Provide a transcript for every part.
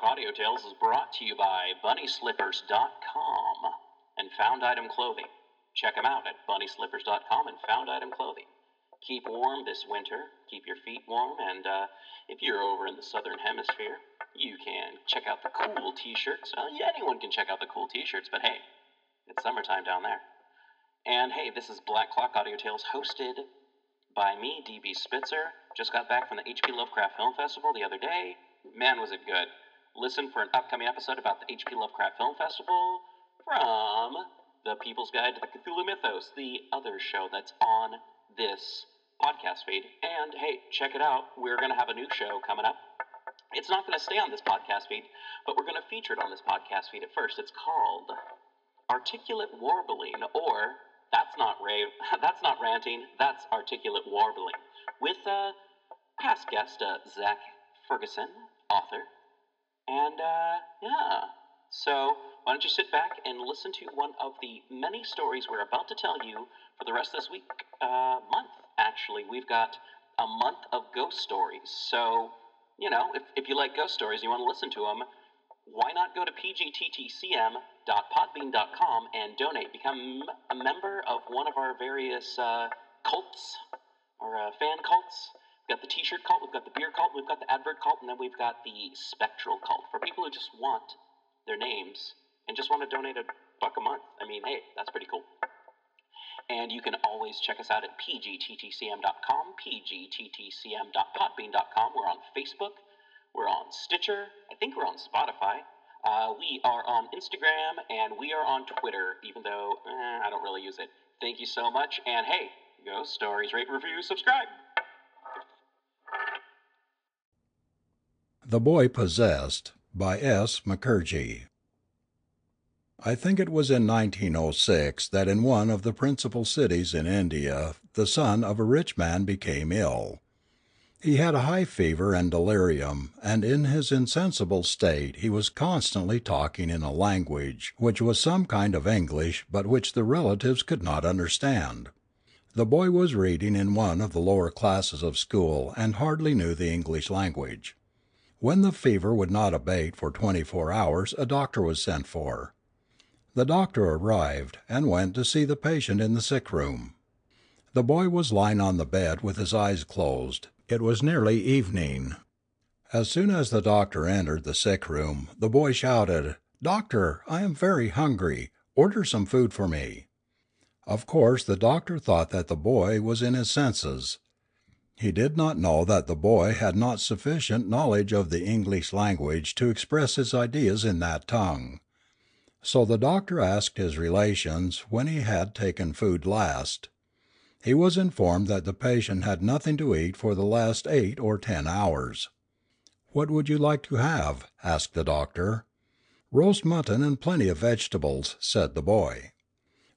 Clock Audio Tales is brought to you by BunnySlippers.com and Found Item Clothing. Check them out at BunnySlippers.com and Found Item Clothing keep warm this winter, keep your feet warm, and uh, if you're over in the southern hemisphere, you can check out the cool t shirts. Yeah, anyone can check out the cool t shirts, but hey, it's summertime down there. And hey, this is Black Clock Audio Tales hosted by me, DB Spitzer. Just got back from the HP Lovecraft Film Festival the other day. Man, was it good. Listen for an upcoming episode about the HP Lovecraft Film Festival from The People's Guide to the Cthulhu Mythos, the other show that's on this podcast feed. And hey, check it out. We're going to have a new show coming up. It's not going to stay on this podcast feed, but we're going to feature it on this podcast feed at first. It's called Articulate Warbling, or that's not rave, that's not ranting, that's articulate warbling, with uh, past guest uh, Zach Ferguson, author. And uh, yeah, so why don't you sit back and listen to one of the many stories we're about to tell you for the rest of this week, uh, month, actually. We've got a month of ghost stories. So, you know, if, if you like ghost stories, and you want to listen to them, why not go to pgttcm.podbean.com and donate? Become a member of one of our various uh, cults or uh, fan cults. We've got the t shirt cult, we've got the beer cult, we've got the advert cult, and then we've got the spectral cult for people who just want their names and just want to donate a buck a month. I mean, hey, that's pretty cool. And you can always check us out at pgttcm.com, pgttcm.podbean.com. We're on Facebook. We're on Stitcher. I think we're on Spotify. Uh, we are on Instagram and we are on Twitter, even though eh, I don't really use it. Thank you so much. And hey, go stories, rate, review, subscribe. The Boy Possessed by S. Mukherjee. I think it was in 1906 that in one of the principal cities in India the son of a rich man became ill. He had a high fever and delirium, and in his insensible state he was constantly talking in a language which was some kind of English but which the relatives could not understand. The boy was reading in one of the lower classes of school and hardly knew the English language. When the fever would not abate for twenty four hours a doctor was sent for. The doctor arrived, and went to see the patient in the sick room. The boy was lying on the bed with his eyes closed. It was nearly evening. As soon as the doctor entered the sick room, the boy shouted, "Doctor, I am very hungry. Order some food for me." Of course the doctor thought that the boy was in his senses. He did not know that the boy had not sufficient knowledge of the English language to express his ideas in that tongue. So the doctor asked his relations when he had taken food last. He was informed that the patient had nothing to eat for the last eight or ten hours. "What would you like to have?" asked the doctor. "Roast mutton and plenty of vegetables," said the boy.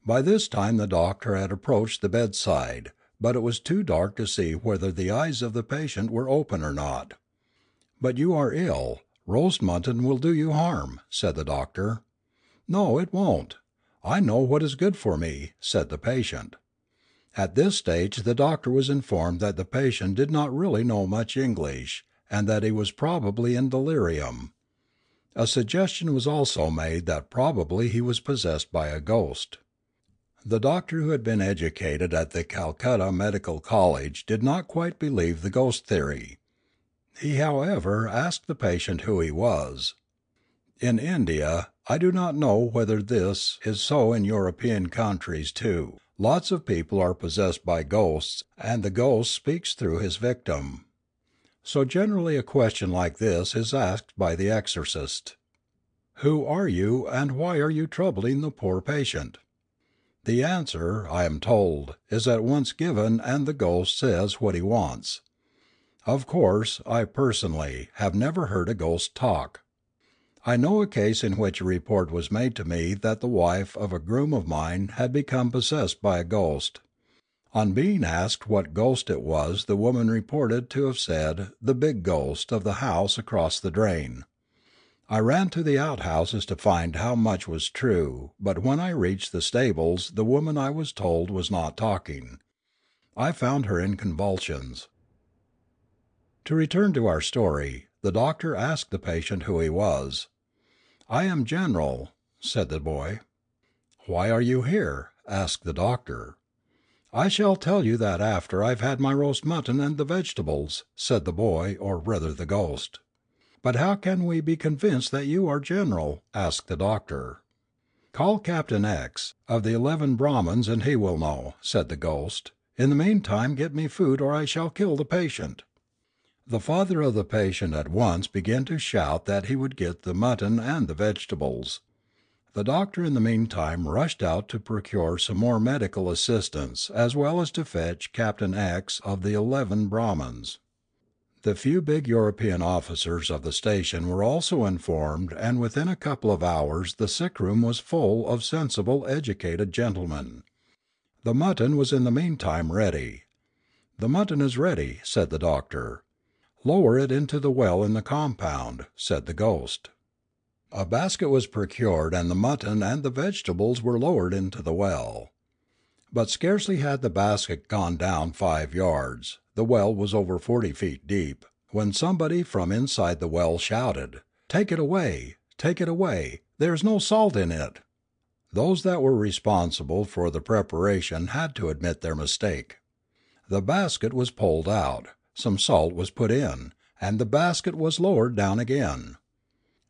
By this time the doctor had approached the bedside, but it was too dark to see whether the eyes of the patient were open or not. "But you are ill. Roast mutton will do you harm," said the doctor. "No, it won't. I know what is good for me," said the patient. At this stage the doctor was informed that the patient did not really know much English, and that he was probably in delirium. A suggestion was also made that probably he was possessed by a ghost. The doctor who had been educated at the Calcutta Medical College did not quite believe the ghost theory. He however asked the patient who he was. In India I do not know whether this is so in European countries too lots of people are possessed by ghosts and the ghost speaks through his victim. So generally a question like this is asked by the exorcist: "Who are you and why are you troubling the poor patient?" The answer, I am told, is at once given and the ghost says what he wants. Of course, I, personally, have never heard a ghost talk. I know a case in which a report was made to me that the wife of a groom of mine had become possessed by a ghost. On being asked what ghost it was the woman reported to have said the big ghost of the house across the drain. I ran to the outhouses to find how much was true but when I reached the stables the woman I was told was not talking. I found her in convulsions. To return to our story, the doctor asked the patient who he was. "I am General," said the boy. "Why are you here?" asked the doctor. "I shall tell you that after I've had my roast mutton and the vegetables," said the boy, or rather the ghost. "But how can we be convinced that you are General?" asked the doctor. "Call Captain X, of the eleven Brahmins and he will know," said the ghost. "In the meantime get me food or I shall kill the patient." The father of the patient at once began to shout that he would get the mutton and the vegetables. The doctor in the meantime rushed out to procure some more medical assistance as well as to fetch Captain X of the eleven Brahmans. The few big European officers of the station were also informed and within a couple of hours the sick room was full of sensible educated gentlemen. The mutton was in the meantime ready. "The mutton is ready," said the doctor. "Lower it into the well in the compound," said the ghost. A basket was procured and the mutton and the vegetables were lowered into the well. But scarcely had the basket gone down five yards the well was over forty feet deep when somebody from inside the well shouted, "Take it away! Take it away! There is no salt in it!" Those that were responsible for the preparation had to admit their mistake. The basket was pulled out. Some salt was put in, and the basket was lowered down again.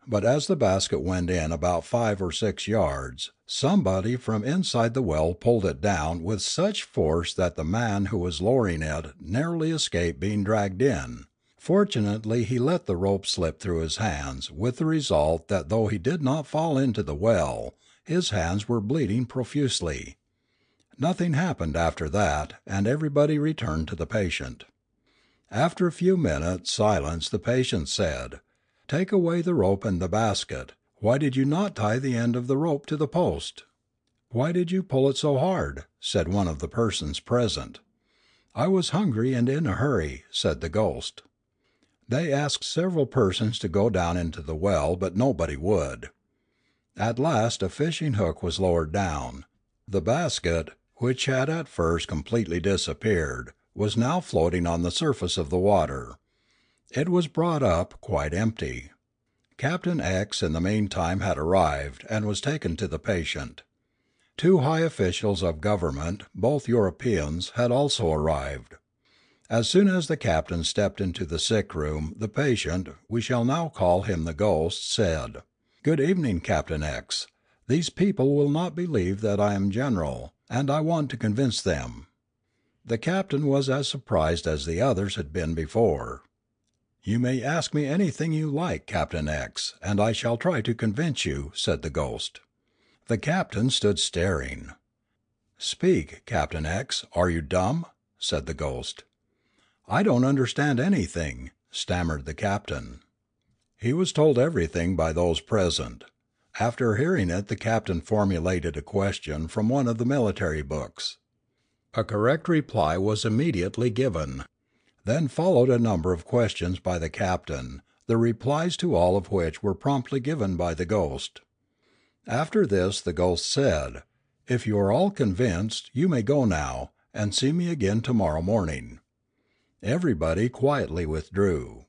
But as the basket went in about five or six yards, somebody from inside the well pulled it down with such force that the man who was lowering it narrowly escaped being dragged in. Fortunately he let the rope slip through his hands with the result that though he did not fall into the well, his hands were bleeding profusely. Nothing happened after that, and everybody returned to the patient. After a few minutes' silence the patient said, "Take away the rope and the basket. Why did you not tie the end of the rope to the post?" "Why did you pull it so hard?" said one of the persons present. "I was hungry and in a hurry," said the ghost. They asked several persons to go down into the well but nobody would. At last a fishing hook was lowered down. The basket, which had at first completely disappeared was now floating on the surface of the water. It was brought up quite empty. Captain X in the meantime had arrived, and was taken to the patient. Two high officials of government, both Europeans, had also arrived. As soon as the captain stepped into the sick room the patient, we shall now call him the ghost, said, "Good evening, Captain X. These people will not believe that I am General, and I want to convince them. The captain was as surprised as the others had been before. "You may ask me anything you like, Captain X., and I shall try to convince you," said the ghost. The captain stood staring. "Speak, Captain X., are you dumb?" said the ghost. "I don't understand anything," stammered the captain. He was told everything by those present. After hearing it the captain formulated a question from one of the military books. A correct reply was immediately given. Then followed a number of questions by the captain, the replies to all of which were promptly given by the ghost. After this the ghost said, "If you are all convinced, you may go now, and see me again to morrow morning." Everybody quietly withdrew.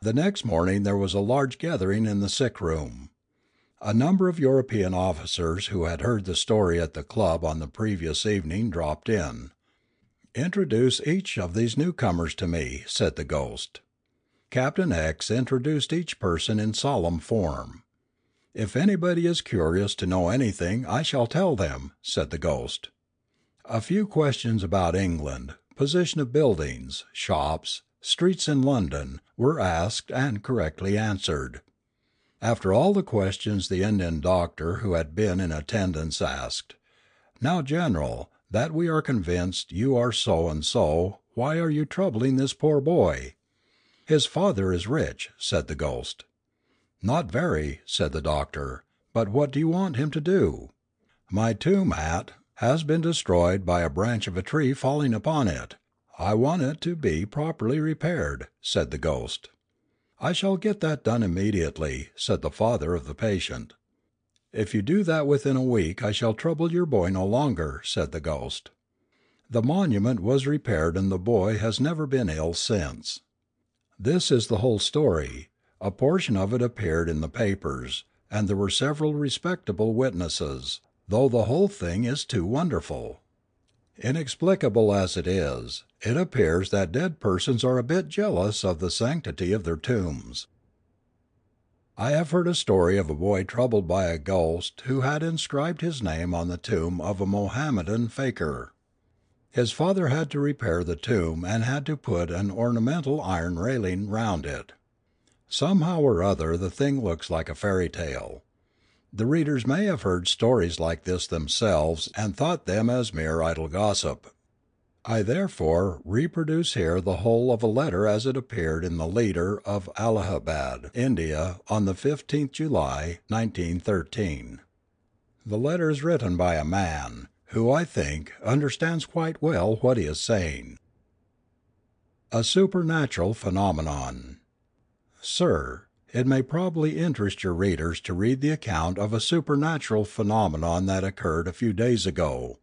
The next morning there was a large gathering in the sick room. A number of European officers who had heard the story at the club on the previous evening dropped in. "Introduce each of these newcomers to me," said the ghost. Captain X introduced each person in solemn form. If anybody is curious to know anything I shall tell them, said the ghost. A few questions about England, position of buildings, shops, streets in London, were asked and correctly answered. After all the questions the Indian doctor who had been in attendance asked, "Now, General, that we are convinced you are so and so, why are you troubling this poor boy?" "His father is rich," said the ghost. "Not very," said the doctor, "but what do you want him to do?" "My tomb hat has been destroyed by a branch of a tree falling upon it. I want it to be properly repaired," said the ghost. "I shall get that done immediately," said the father of the patient. "If you do that within a week I shall trouble your boy no longer," said the ghost. The monument was repaired and the boy has never been ill since. This is the whole story. A portion of it appeared in the papers, and there were several respectable witnesses, though the whole thing is too wonderful. Inexplicable as it is, it appears that dead persons are a bit jealous of the sanctity of their tombs. I have heard a story of a boy troubled by a ghost who had inscribed his name on the tomb of a Mohammedan fakir. His father had to repair the tomb and had to put an ornamental iron railing round it. Somehow or other the thing looks like a fairy tale. The readers may have heard stories like this themselves and thought them as mere idle gossip. I therefore reproduce here the whole of a letter as it appeared in the Leader of Allahabad, India, on the 15th July, 1913. The letter is written by a man, who, I think, understands quite well what he is saying. A SUPERNATURAL PHENOMENON Sir, it may probably interest your readers to read the account of a supernatural phenomenon that occurred a few days ago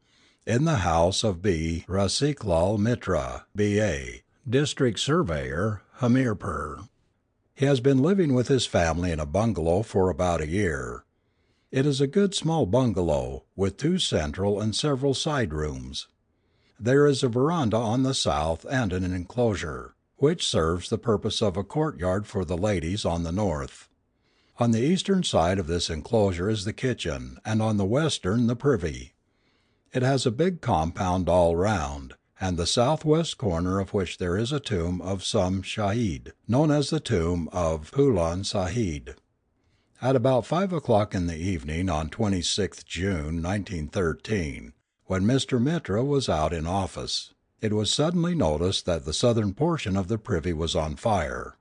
in the house of B. Rasiklal Mitra, B.A., District Surveyor, Hamirpur. He has been living with his family in a bungalow for about a year. It is a good small bungalow, with two central and several side rooms. There is a veranda on the south and an enclosure, which serves the purpose of a courtyard for the ladies, on the north. On the eastern side of this enclosure is the kitchen, and on the western the privy. It has a big compound all round, and the southwest corner of which there is a tomb of some Shahid, known as the tomb of Poolan Sahib. At about five o'clock in the evening on 26th June, 1913, when Mr. Mitra was out in office, it was suddenly noticed that the southern portion of the privy was on fire.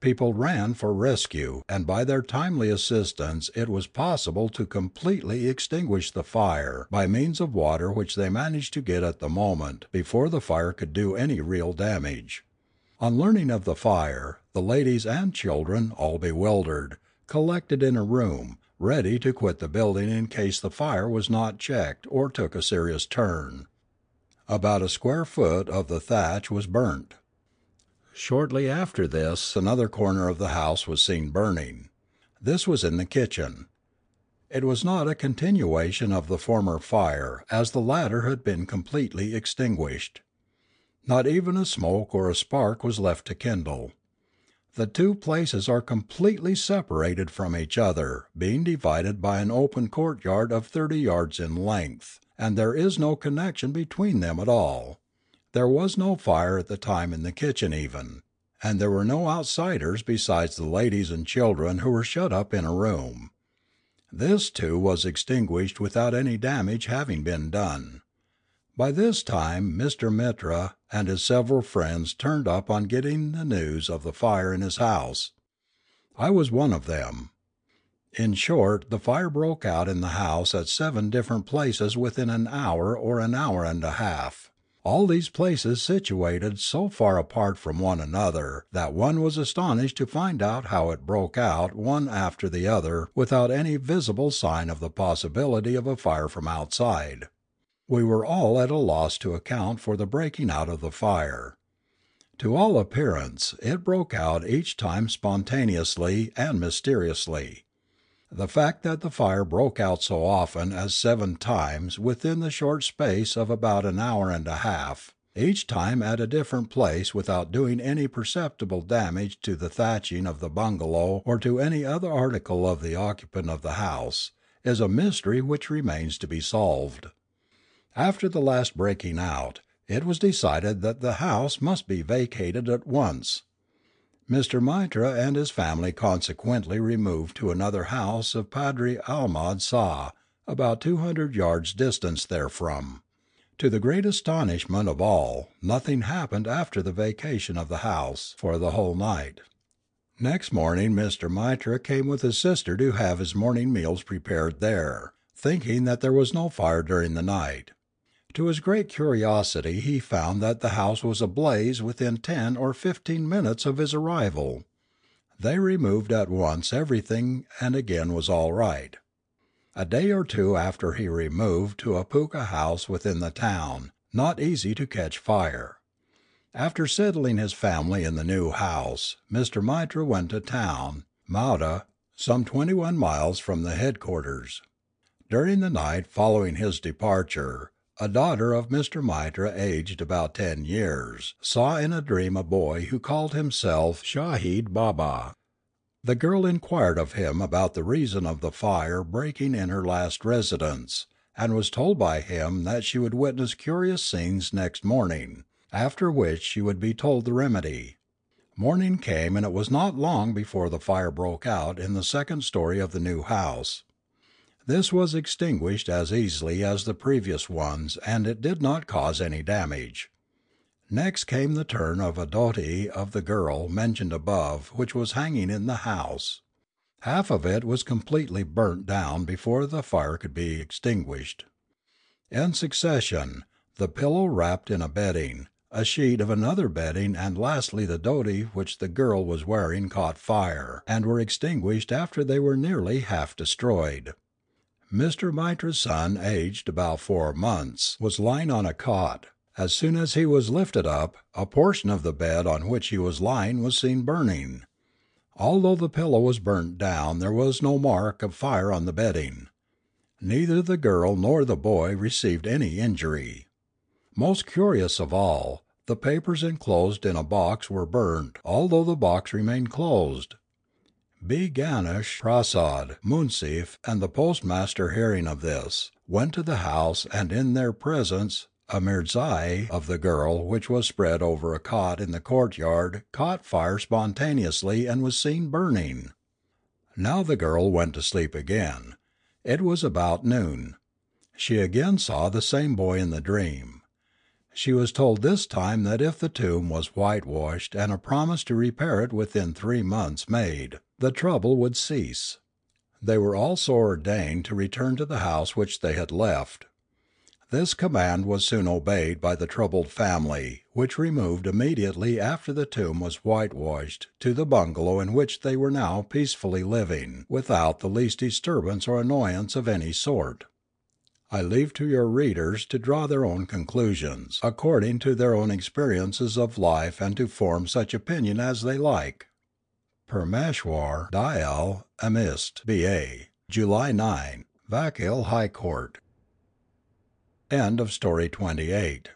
People ran for rescue and by their timely assistance it was possible to completely extinguish the fire by means of water which they managed to get at the moment before the fire could do any real damage. On learning of the fire, the ladies and children, all bewildered, collected in a room, ready to quit the building in case the fire was not checked or took a serious turn. About a square foot of the thatch was burnt. Shortly after this another corner of the house was seen burning. This was in the kitchen. It was not a continuation of the former fire, as the latter had been completely extinguished. Not even a smoke or a spark was left to kindle. The two places are completely separated from each other, being divided by an open courtyard of thirty yards in length, and there is no connection between them at all. There was no fire at the time in the kitchen even, and there were no outsiders besides the ladies and children who were shut up in a room. This too was extinguished without any damage having been done. By this time Mr. Mitra and his several friends turned up on getting the news of the fire in his house. I was one of them. In short the fire broke out in the house at seven different places within an hour or an hour and a half all these places situated so far apart from one another that one was astonished to find out how it broke out one after the other without any visible sign of the possibility of a fire from outside. We were all at a loss to account for the breaking out of the fire. To all appearance, it broke out each time spontaneously and mysteriously. The fact that the fire broke out so often as seven times within the short space of about an hour and a half, each time at a different place without doing any perceptible damage to the thatching of the bungalow or to any other article of the occupant of the house, is a mystery which remains to be solved. After the last breaking out, it was decided that the house must be vacated at once. Mr. Mitra and his family consequently removed to another house of Padre Almad Sah, about two hundred yards distant therefrom. To the great astonishment of all, nothing happened after the vacation of the house for the whole night. Next morning Mr. Mitra came with his sister to have his morning meals prepared there, thinking that there was no fire during the night. To his great curiosity he found that the house was ablaze within ten or fifteen minutes of his arrival. They removed at once everything and again was all right. A day or two after he removed to a puka house within the town, not easy to catch fire. After settling his family in the new house, Mr. Mitra went to town, Mauda, some twenty one miles from the headquarters. During the night following his departure, a daughter of Mr. Mitra aged about ten years saw in a dream a boy who called himself Shahid Baba. The girl inquired of him about the reason of the fire breaking in her last residence, and was told by him that she would witness curious scenes next morning, after which she would be told the remedy. Morning came and it was not long before the fire broke out in the second story of the new house. This was extinguished as easily as the previous ones and it did not cause any damage. Next came the turn of a dhoti of the girl mentioned above which was hanging in the house. Half of it was completely burnt down before the fire could be extinguished. In succession, the pillow wrapped in a bedding, a sheet of another bedding and lastly the dhoti which the girl was wearing caught fire and were extinguished after they were nearly half destroyed. Mr. Mitra's son aged about four months was lying on a cot, as soon as he was lifted up, a portion of the bed on which he was lying was seen burning. Although the pillow was burnt down there was no mark of fire on the bedding. Neither the girl nor the boy received any injury. Most curious of all, the papers enclosed in a box were burnt although the box remained closed. B. Ganesh Prasad, Munsif, and the postmaster hearing of this, went to the house and in their presence a mirzai of the girl which was spread over a cot in the courtyard caught fire spontaneously and was seen burning. Now the girl went to sleep again. It was about noon. She again saw the same boy in the dream. She was told this time that if the tomb was whitewashed and a promise to repair it within three months made, the trouble would cease. They were also ordained to return to the house which they had left. This command was soon obeyed by the troubled family, which removed immediately after the tomb was whitewashed to the bungalow in which they were now peacefully living without the least disturbance or annoyance of any sort. I leave to your readers to draw their own conclusions according to their own experiences of life and to form such opinion as they like. Purmeshwar Dayal Amist B.A. July 9, Vakil High Court. End of story 28